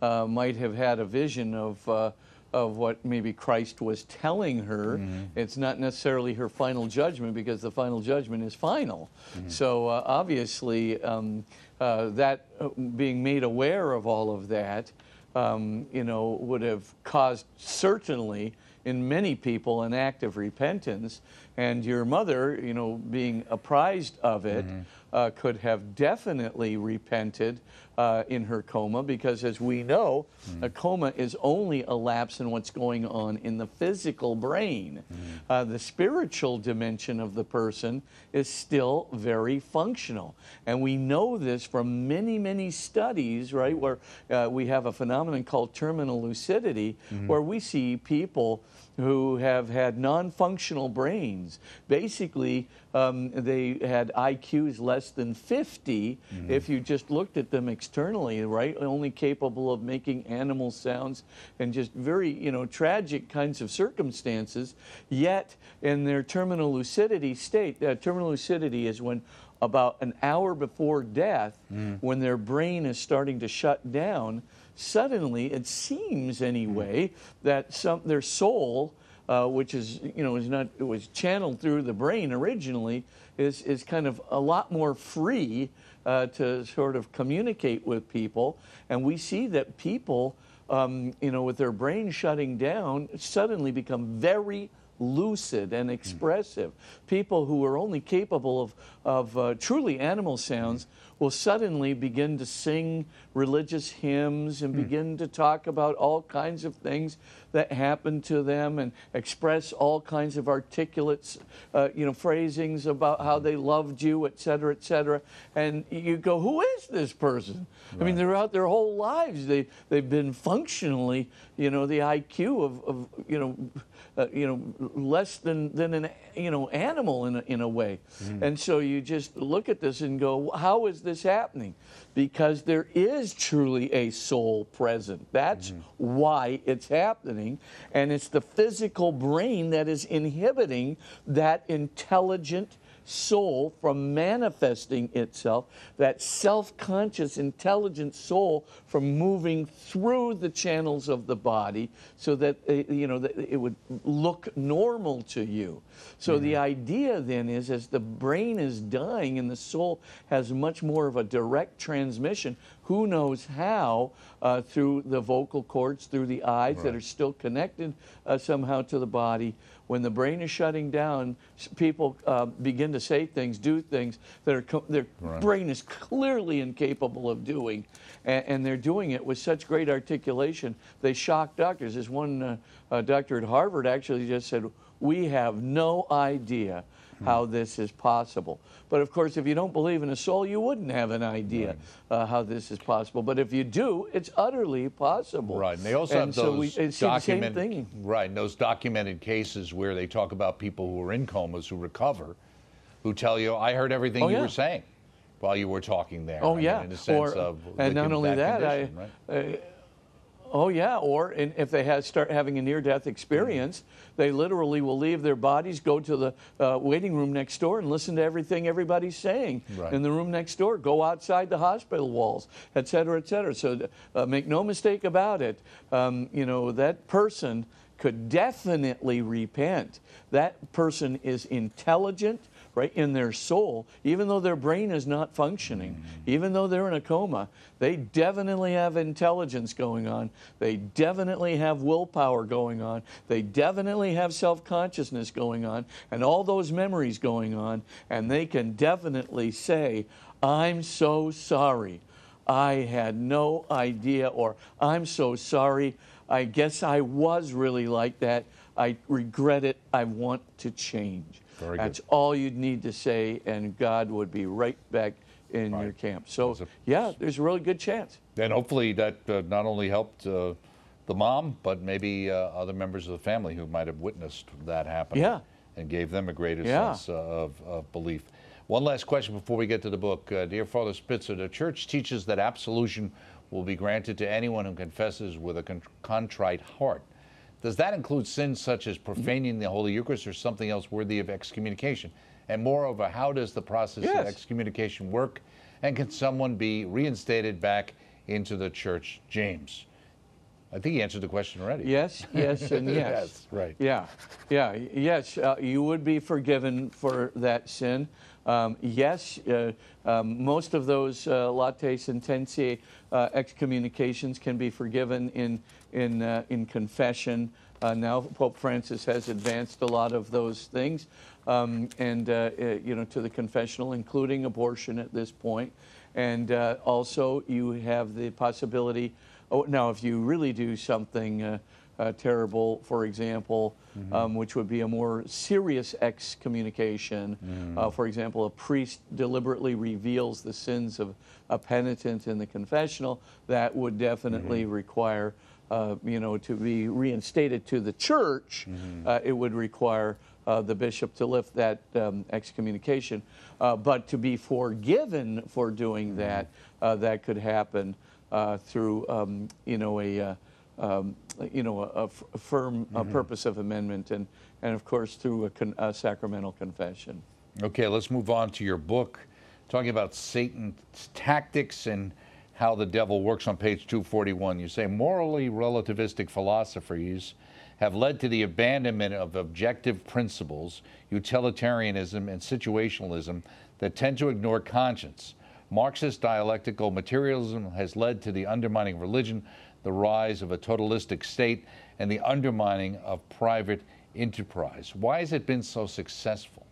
uh, might have had a vision of, uh, of what maybe Christ was telling her. It's not necessarily her final judgment because the final judgment is final. So uh, obviously, um, uh, that uh, being made aware of all of that, um, you know, would have caused certainly in many people an act of repentance. And your mother, you know, being apprised of it, uh, could have definitely repented uh, in her coma because, as we know, a coma is only a lapse in what's going on in the physical brain. Uh, the spiritual dimension of the person is still very functional. And we know this from many, many studies, right, where uh, we have a phenomenon called terminal lucidity, where we see people who have had non functional brains. Basically, um, they had IQs less than 50 if you just looked at them externally, right? Only capable of making animal sounds and just very, you know, tragic kinds of circumstances. Yet, in their terminal lucidity state, uh, terminal lucidity is when about an hour before death, when their brain is starting to shut down, suddenly it seems anyway that some their soul, uh, which is you know is not it was channeled through the brain originally, is is kind of a lot more free uh, to sort of communicate with people, and we see that people, um, you know, with their brain shutting down, suddenly become very lucid and expressive. People who are only capable of, of uh, truly animal sounds will suddenly begin to sing religious hymns and hmm. begin to talk about all kinds of things that happened to them and express all kinds of articulate, uh, you know, phrasings about how they loved you, et cetera, et cetera. And you go, who is this person? I mean, throughout their whole lives, they, they've been functionally, you know, the IQ of, of you know, uh, you know, less than, than an, you know, animal in a, in a way. And so you just look at this and go, how is this happening? Because there is truly a soul present. That's why it's happening. And it's the physical brain that is inhibiting that intelligent soul from manifesting itself, that self conscious, intelligent soul from moving through the channels of the body so that uh, you know that it would look normal to you. So the idea then is as the brain is dying and the soul has much more of a direct transmission, who knows how, uh, through the vocal cords, through the eyes that are still connected uh, somehow to the body. When the brain is shutting down, people uh, begin to say things, do things that are their Right. brain is clearly incapable of doing, and, and they're doing it with such great articulation. They shock doctors. There's one uh, uh, doctor at Harvard actually just said, "We have no idea." How this is possible. But of course, if you don't believe in a soul, you wouldn't have an idea uh, how this is possible. But if you do, it's utterly possible. Right, and they also And have so those we, it's the same documented right, and those documented cases where they talk about people who are in comas who recover, who tell you, "I heard everything Oh, you yeah. were saying." While you were talking there, Oh I mean, yeah, in the sense or, of and not only that, condition, I, right? Oh yeah, or in, if they have, start having a near-death experience, they literally will leave their bodies, go to the uh, waiting room next door, and listen to everything everybody's saying Right. in the room next door. Go outside the hospital walls, et cetera, et cetera. So uh, make no mistake about it. Um, you know that person could definitely repent. That person is intelligent right in their soul, even though their brain is not functioning, mm-hmm. even though they're in a coma, they definitely have intelligence going on. They definitely have willpower going on. They definitely have self consciousness going on, and all those memories going on. And they can definitely say, I'm so sorry. I had no idea, or I'm so sorry. I guess I was really like that. I regret it. I want to change. Very good. That's all you'd need to say, and God would be right back in your camp. So, a- yeah, there's a really good chance. And hopefully that uh, not only helped uh, the mom, but maybe uh, other members of the family who might have witnessed that happen. Yeah. And gave them a greater Yeah. sense uh, of, of belief. One last question before we get to the book. Uh, Dear Father Spitzer, the church teaches that absolution will be granted to anyone who confesses with a con- contrite heart. Does that include sins such as profaning the Holy Eucharist or something else worthy of excommunication? And moreover, how does the process of excommunication work? And can someone be reinstated back into the church, James? I think he answered the question already. Yes, yes, <laughs> and yes. Yes, right. Yeah, yeah, yes. Uh, you would be forgiven for that sin. Um, yes, uh, um, most of those uh, sententiae uh, excommunications can be forgiven in in uh, in confession. Uh, now Pope Francis has advanced a lot of those things, um, and uh, you know to the confessional, including abortion at this point, and also you have the possibility. Oh, now if you really do something. Uh, terrible, for example, um, which would be a more serious excommunication. Uh, for example, a priest deliberately reveals the sins of a penitent in the confessional. That would definitely require, uh, you know, to be reinstated to the church. Uh, it would require uh, the bishop to lift that um, excommunication. Uh, but to be forgiven for doing that, uh, that could happen uh, through, um, you know, a uh, um, you know, a, a f- a firm uh, purpose of amendment, and, and of course through a, con- a sacramental confession. Okay, let's move on to your book, talking about Satan's tactics and how the devil works on page 241. You say morally relativistic philosophies have led to the abandonment of objective principles, utilitarianism, and situationalism that tend to ignore conscience. Marxist dialectical materialism has led to the undermining of religion, the rise of a totalistic state, and the undermining of private enterprise. Why has it been so successful?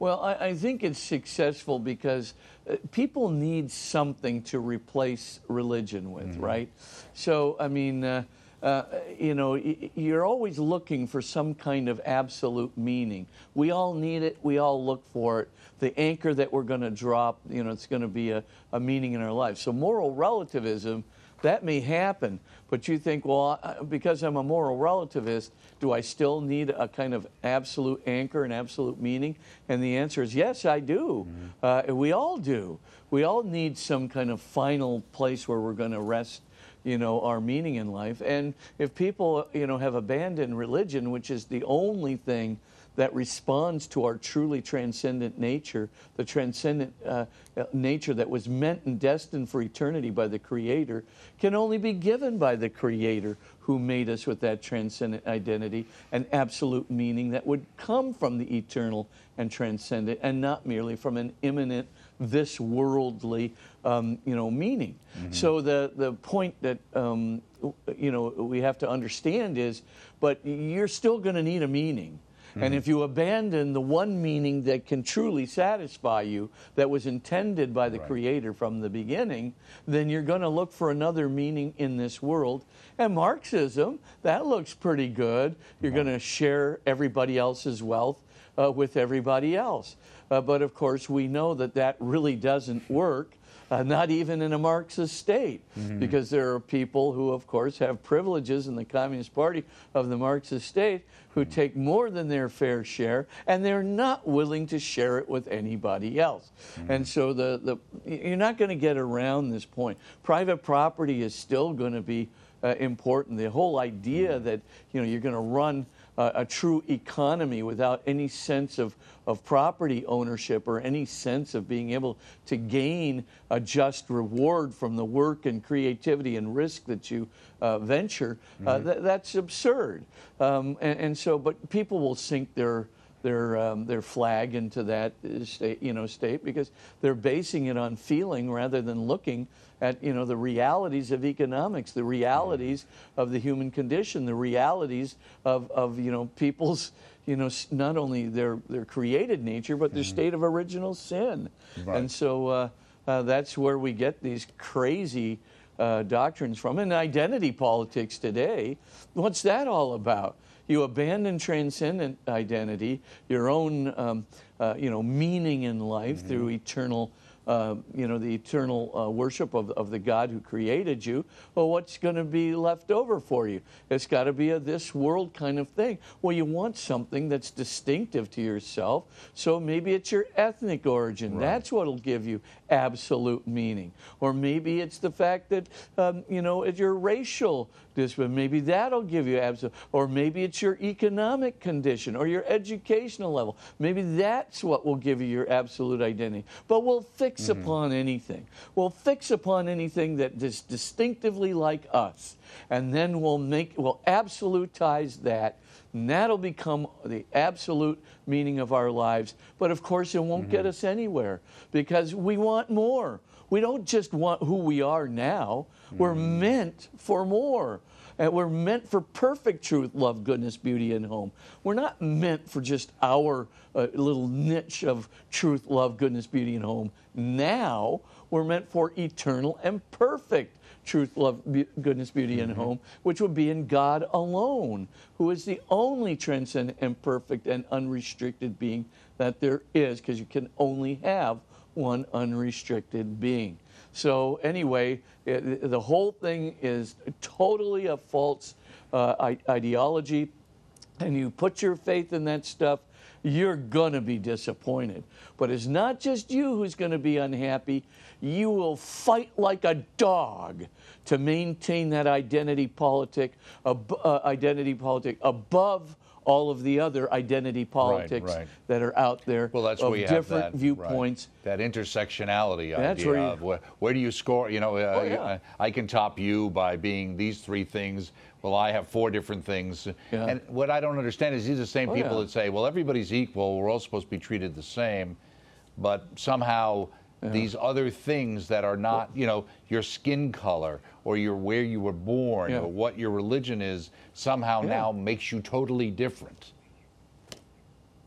Well, I, I think it's successful because uh, people need something to replace religion with, right? So, I mean, uh, uh, you know, you're always looking for some kind of absolute meaning. We all need it. We all look for it. The anchor that we're going to drop, you know, it's going to be a, a meaning in our life. So, moral relativism that may happen, but you think, well, because I'm a moral relativist, do I still need a kind of absolute anchor and absolute meaning? And the answer is yes, I do. Uh, we all do. We all need some kind of final place where we're going to rest you know, our meaning in life. And if people, you know, have abandoned religion, which is the only thing that responds to our truly transcendent nature, the transcendent uh, uh, nature that was meant and destined for eternity by the Creator, can only be given by the Creator, who made us with that transcendent identity and absolute meaning that would come from the eternal and transcendent and not merely from an immanent this worldly um, you know meaning mm-hmm. so the the point that um, you know we have to understand is but you're still going to need a meaning Mm-hmm. And if you abandon the one meaning that can truly satisfy you, that was intended by the right. Creator from the beginning, then you're going to look for another meaning in this world. And Marxism, that looks pretty good. You're going to share everybody else's wealth uh, with everybody else. Uh, but of course, we know that that really doesn't work uh, not even in a Marxist state, mm-hmm. because there are people who, of course, have privileges in the Communist Party of the Marxist state who mm-hmm. take more than their fair share, and they're not willing to share it with anybody else. Mm-hmm. And so the, the, you're not going to get around this point. Private property is still going to be uh, important. The whole idea mm-hmm. that you know you're going to run uh, a true economy without any sense of, of property ownership or any sense of being able to gain a just reward from the work and creativity and risk that you uh, venture, uh, mm-hmm. th- that's absurd. Um, and, and, so, but people will sink their their um, their flag into that state, you know, state because they're basing it on feeling rather than looking at you know the realities of economics, the realities of the human condition, the realities of, of you know people's you know not only their their created nature but their mm-hmm. state of original sin, right. and so uh, uh, that's where we get these crazy. Uh, doctrines from and identity politics today. What's that all about? You abandon transcendent identity, your own, um, uh, you know, meaning in life mm-hmm. through eternal uh, you know, the eternal uh, worship of, of the God who created you, well, what's going to be left over for you? It's got to be a this world kind of thing. Well, you want something that's distinctive to yourself, so maybe it's your ethnic origin. Right. That's what'll give you absolute meaning. Or maybe it's the fact that, um, you know, it's your racial discipline. Maybe that'll give you absolute. Or maybe it's your economic condition or your educational level. Maybe that's what will give you your absolute identity. But we'll fix mm-hmm. upon anything. We'll fix upon anything that is distinctively like us. And then we'll make, we'll absolutize that and that'll become the absolute meaning of our lives. But of course, it won't mm-hmm. get us anywhere because we want more. We don't just want who we are now, mm-hmm. we're meant for more. And we're meant for perfect truth, love, goodness, beauty, and home. We're not meant for just our uh, little niche of truth, love, goodness, beauty, and home. Now we're meant for eternal and perfect truth, love, be- goodness, beauty, and mm-hmm. home, which would be in God alone, who is the only transcendent and perfect and unrestricted being that there is, because you can only have one unrestricted being. So, anyway, it, the whole thing is totally a false uh, ideology, and you put your faith in that stuff, you're going to be disappointed. But it's not just you who's going to be unhappy. You will fight like a dog to maintain that identity politic, uh, identity politic above all of the other identity politics right, right. that are out there well, that's of where you different have that, viewpoints. Right. That intersectionality that's idea where, you, of where, where, do you score? You know, uh, oh, yeah. I, I can top you by being these three things. Well, I have four different things. Yeah. And what I don't understand is these are the same oh, people yeah. that say, well, everybody's equal. We're all supposed to be treated the same. But somehow yeah. these other things that are not, you know, your skin color or your where you were born yeah. or what your religion is somehow yeah. now makes you totally different.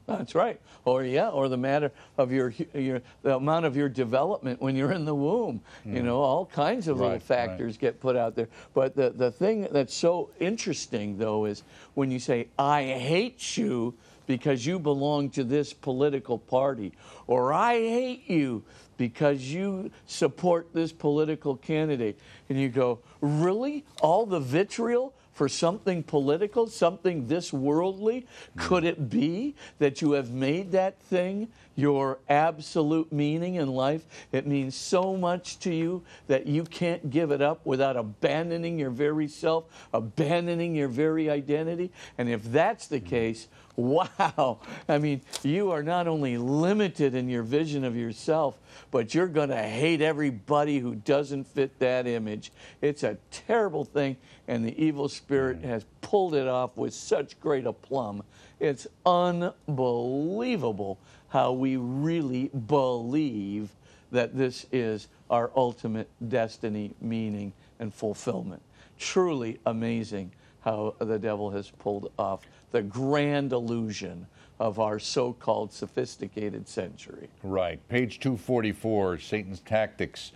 That's right. Or yeah, or the matter of your your the amount of your development when you're in the womb. Mm. You know, all kinds of right, little factors right. get put out there. But the the thing that's so interesting though is when you say I hate you because you belong to this political party or I hate you because you support this political candidate. And you go, really? All the vitriol for something political, something this worldly? Hmm. Could it be that you have made that thing your absolute meaning in life? It means so much to you that you can't give it up without abandoning your very self, abandoning your very identity. And if that's the hmm. case, wow. I mean, you are not only limited in your vision of yourself, but you're going to hate everybody who doesn't fit that image. It's a terrible thing, and the evil spirit has pulled it off with such great aplomb. It's unbelievable how we really believe that this is our ultimate destiny, meaning, and fulfillment. Truly amazing how the devil has pulled off the grand illusion of our so called sophisticated century. Right. Page 244 Satan's Tactics.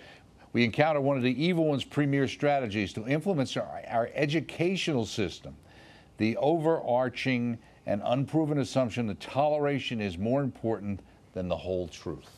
We encounter one of the evil one's premier strategies to influence our, our educational system. The overarching and unproven assumption that toleration is more important than the whole truth.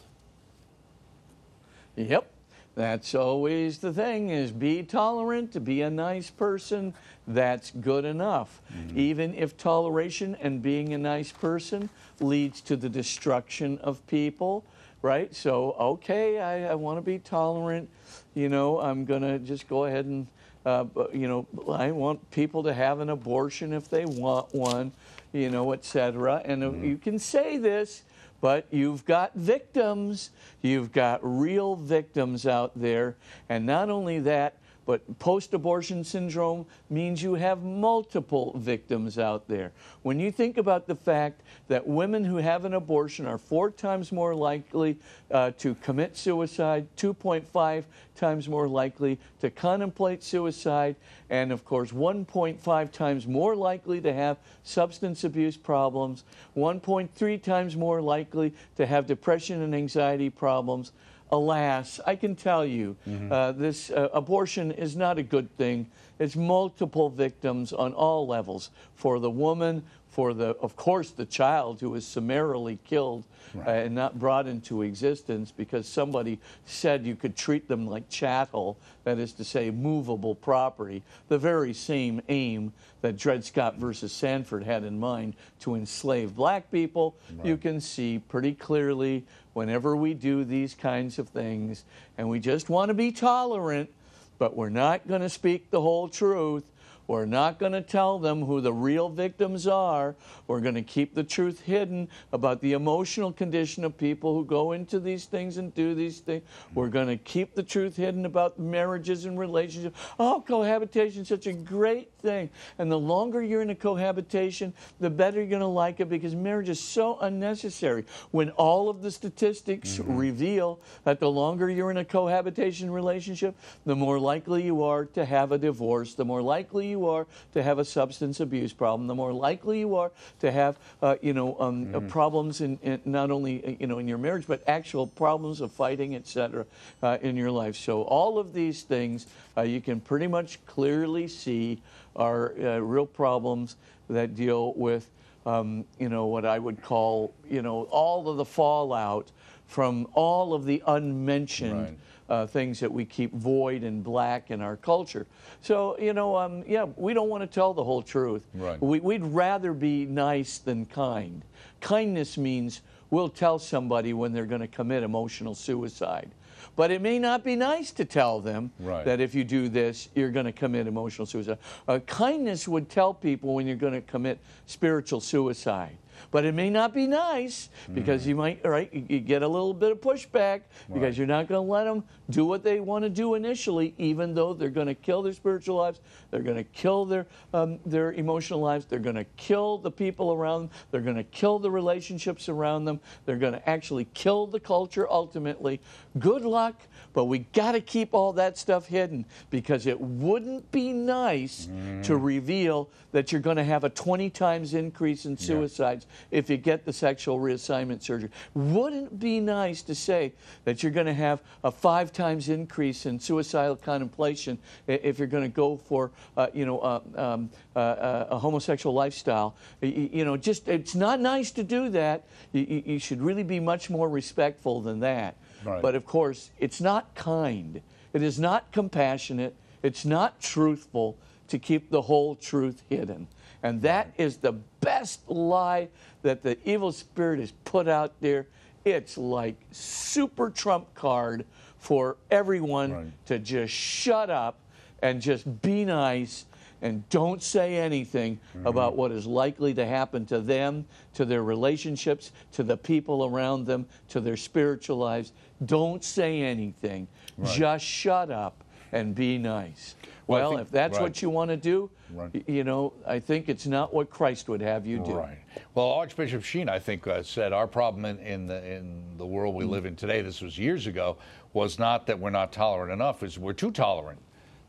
Yep. That's always the thing is be tolerant, to be a nice person, that's good enough. Mm-hmm. Even if toleration and being a nice person leads to the destruction of people, right? So, okay, I, I want to be tolerant. You know, I'm going to just go ahead and, uh, you know, I want people to have an abortion if they want one, you know, et cetera. And mm-hmm. you can say this but you've got victims. You've got real victims out there. And not only that, but post abortion syndrome means you have multiple victims out there. When you think about the fact that women who have an abortion are four times more likely uh, to commit suicide, 2.5 times more likely to contemplate suicide, and of course, 1.5 times more likely to have substance abuse problems, 1.3 times more likely to have depression and anxiety problems alas, I can tell you, mm-hmm. uh, this uh, abortion is not a good thing. It's multiple victims on all levels for the woman, for the, of course, the child who was summarily killed right. uh, and not brought into existence because somebody said you could treat them like chattel, that is to say, movable property. The very same aim that Dred Scott versus Sandford had in mind to enslave black people. Right. You can see pretty clearly whenever we do these kinds of things, and we just want to be tolerant, but we're not going to speak the whole truth we're not going to tell them who the real victims are. We're going to keep the truth hidden about the emotional condition of people who go into these things and do these things. We're going to keep the truth hidden about marriages and relationships. Oh, cohabitation is such a great thing. And the longer you're in a cohabitation, the better you're going to like it because marriage is so unnecessary. When all of the statistics mm-hmm. reveal that the longer you're in a cohabitation relationship, the more likely you are to have a divorce, the more likely you are to have a substance abuse problem, the more likely you are to have, uh, you know, um, mm. problems in, in, not only uh, you know in your marriage, but actual problems of fighting, etc., uh, in your life. So all of these things uh, you can pretty much clearly see are uh, real problems that deal with, um, you know, what I would call, you know, all of the fallout from all of the unmentioned. Right uh, things that we keep void and black in our culture. So, you know, um, yeah, we don't want to tell the whole truth. Right. We, we'd rather be nice than kind. Kindness means we'll tell somebody when they're going to commit emotional suicide. But it may not be nice to tell them right. that if you do this, you're going to commit emotional suicide. Uh, kindness would tell people when you're going to commit spiritual suicide but it may not be nice because mm. you might right you get a little bit of pushback because right. you're not going to let them do what they want to do initially even though they're going to kill their spiritual lives they're going to kill their um, their emotional lives they're going to kill the people around them they're going to kill the relationships around them they're going to actually kill the culture ultimately good luck but we got to keep all that stuff hidden because it wouldn't be nice mm. to reveal that you're going to have a 20 times increase in suicides yeah. if you get the sexual reassignment surgery. Wouldn't be nice to say that you're going to have a five times increase in suicidal contemplation if you're going to go for, uh, you know, uh, um, uh, uh, a homosexual lifestyle. You, you, know, just it's not nice to do that. You, you should really be much more respectful than that. Right. But of course, it's not kind. It is not compassionate. It's not truthful to keep the whole truth hidden. And that is the best lie that the evil spirit has put out there. It's like super trump card for everyone right. to just shut up and just be nice and don't say anything Mm-hmm. about what is likely to happen to them, to their relationships, to the people around them, to their spiritual lives. Don't say anything. Just shut up and be nice. Well, Well, think- if that's right. what you want to do, Right. you know, I think it's not what Christ would have you do. Right. Well, Archbishop Sheen, I think, uh, said our problem in, in the in the world Mm. we live in today. This was years ago. Was not that we're not tolerant enough. Is we're too tolerant.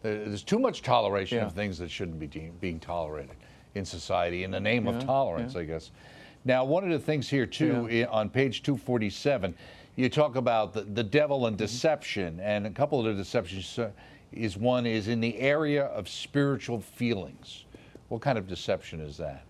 There- There's too much toleration Yeah. of things that shouldn't be being tolerated in society in the name of Yeah, tolerance, I guess. Now, one of the things here too on page 247, you talk about the, the devil Mm-hmm. and deception, and a couple of the deceptions uh, is one is in the area of spiritual feelings. What kind of deception is that?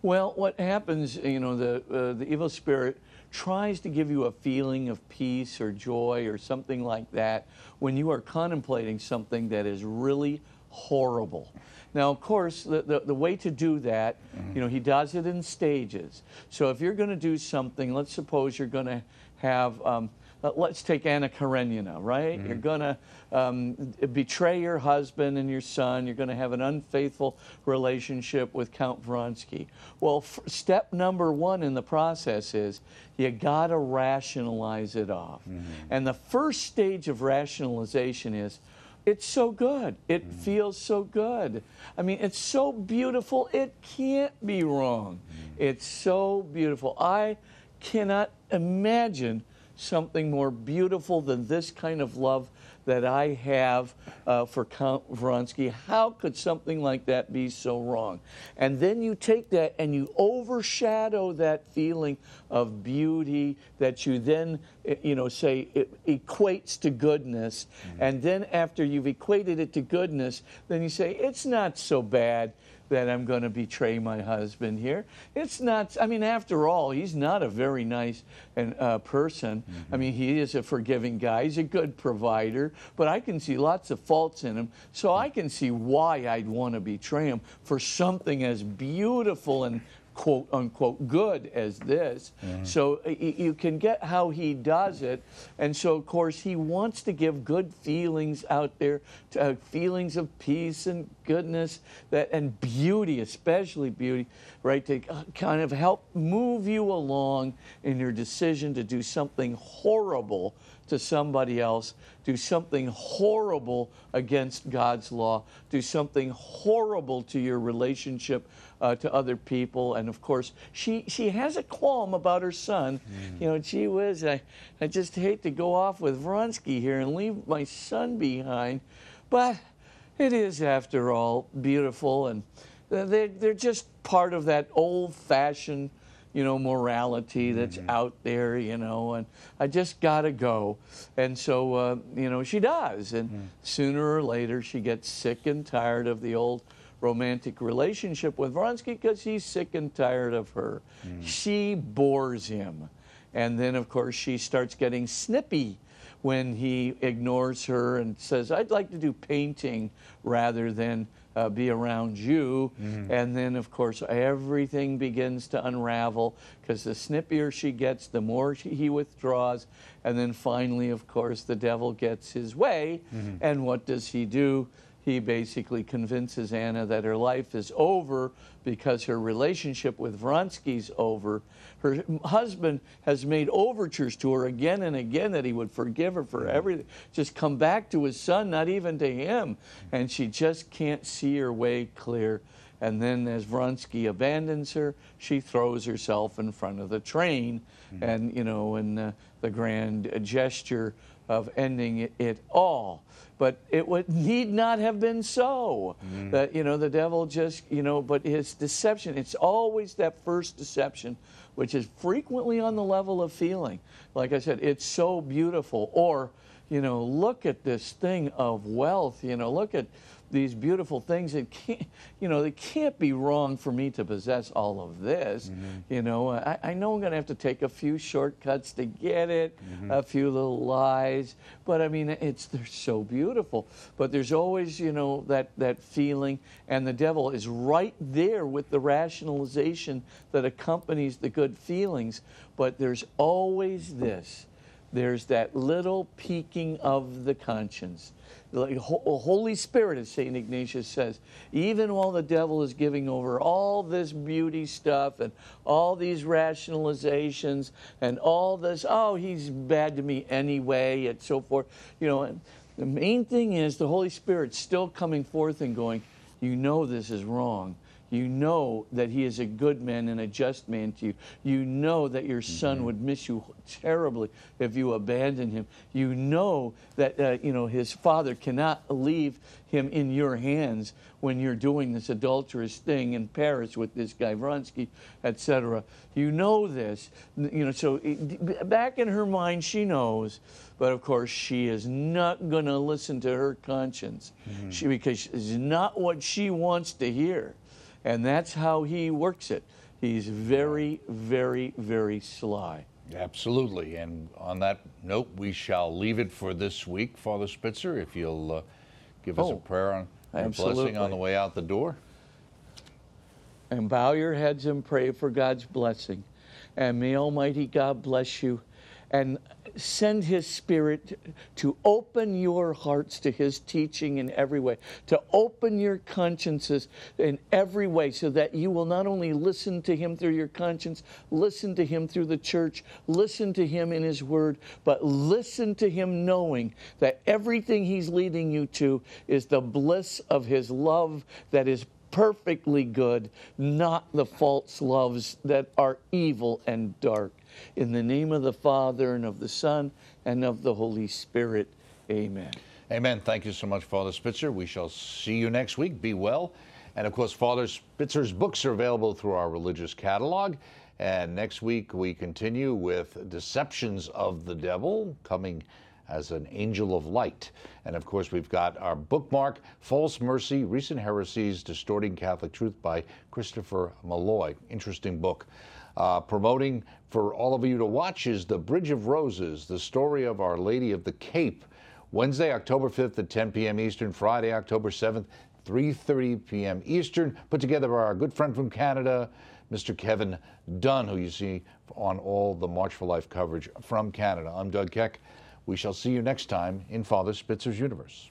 Well, what happens, you know, the, uh, the evil spirit tries to give you a feeling of peace or joy or something like that when you are contemplating something that is really horrible. Now, of course, the, the, the way to do that, you know, he does it in stages. So if you're going to do something, let's suppose you're going to have, um, uh, let's take Anna Karenina, right? You're going to um, betray your husband and your son. You're going to have an unfaithful relationship with Count Vronsky. Well, f- step number one in the process is you got to rationalize it off. And the first stage of rationalization is it's so good. It feels so good. I mean, it's so beautiful. It can't be wrong. It's so beautiful. I cannot imagine something more beautiful than this kind of love that I have uh, for Count Vronsky. How could something like that be so wrong? And then you take that and you overshadow that feeling of beauty that you then, eh, you know, say it equates to goodness. And then after you've equated it to goodness, then you say, it's not so bad that I'm going to betray my husband here. It's not, I mean, after all, he's not a very nice and, uh, person. I mean, he is a forgiving guy, he's a good provider, but I can see lots of faults in him. So I can see why I'd want to betray him for something as beautiful and quote unquote good as this. So y- y- you can get how he does it. And so, of course, he wants to give good feelings out there, to, uh, feelings of peace and goodness that and beauty, especially beauty, right? To uh, kind of help move you along in your decision to do something horrible to somebody else, do something horrible against God's law, do something horrible to your relationship uh, to other people. And of course, she, she has a qualm about her son. You know, gee whiz, I, I just hate to go off with Vronsky here and leave my son behind. But it is, after all, beautiful. And they're, they're just part of that old fashioned you know, morality that's mm-hmm. out there, you know, and I just got to go. And so, uh, you know, she does. And mm-hmm. sooner or later, she gets sick and tired of the old romantic relationship with Vronsky because he's sick and tired of her. Mm. She bores him. And then, of course, she starts getting snippy when he ignores her and says, I'd like to do painting rather than uh, be around you. And then, of course, everything begins to unravel because the snippier she gets, the more she, he withdraws. And then finally, of course, the devil gets his way. And what does he do? He basically convinces Anna that her life is over because her relationship with Vronsky's over. Her husband has made overtures to her again and again that he would forgive her for mm-hmm. everything, just come back to his son, not even to him. And she just can't see her way clear. And then, as Vronsky abandons her, she throws herself in front of the train, and you know, in uh, the grand gesture of ending it, it all. But it would need not have been so. That you know, the devil just you know, but his deception. It's always that first deception, which is frequently on the level of feeling. Like I said, it's so beautiful. Or you know, look at this thing of wealth. You know, look at these beautiful things. It can't, you know, it can't be wrong for me to possess all of this. Mm-hmm. You know, I, I know I'm going to have to take a few shortcuts to get it, mm-hmm. a few little lies, but I mean, it's they're so beautiful. But there's always, you know, that that feeling, and the devil is right there with the rationalization that accompanies the good feelings. But there's always this there's that little peaking of the conscience. The oh, Holy Spirit, as St. Ignatius says, even while the devil is giving over all this beauty stuff and all these rationalizations and all this, oh, he's bad to me anyway, and so forth, you know, the main thing is the Holy Spirit still coming forth and going, you know this is wrong. You know that he is a good man and a just man to you. You know that your son mm-hmm. would miss you terribly if you abandon him. You know that uh, you know his father cannot leave him in your hands when you're doing this adulterous thing in Paris with this guy Vronsky, etc. You know this. You know so it, back in her mind she knows, but of course she is not going to listen to her conscience. Mm-hmm. She because it's not what she wants to hear. And that's how he works it. He's very, very, very sly. Absolutely. And on that note, we shall leave it for this week, Father Spitzer. If you'll uh, give us oh, a prayer on a blessing on the way out the door. And bow your heads and pray for God's blessing. And may Almighty God bless you and send His Spirit to open your hearts to His teaching in every way, to open your consciences in every way, so that you will not only listen to Him through your conscience, listen to Him through the church, listen to Him in His Word, but listen to Him knowing that everything He's leading you to is the bliss of His love that is perfectly good, not the false loves that are evil and dark. In the name of the Father, and of the Son, and of the Holy Spirit. Amen. Amen. Thank you so much, Father Spitzer. We shall see you next week. Be well. And of course, Father Spitzer's books are available through our religious catalog. And next week, we continue with Deceptions of the Devil, coming as an angel of light. And of course, we've got our bookmark, False Mercy Recent Heresies Distorting Catholic Truth by Christopher Malloy. Interesting book uh, promoting for all of you to watch is The Bridge of Roses, the story of Our Lady of the Cape. Wednesday, October 5th at 10 p.m. Eastern, Friday, October 7th, 3.30 p.m. Eastern, put together by our good friend from Canada, Mr. Kevin Dunn, who you see on all the March for Life coverage from Canada. I'm Doug Keck. We shall see you next time in Father Spitzer's Universe.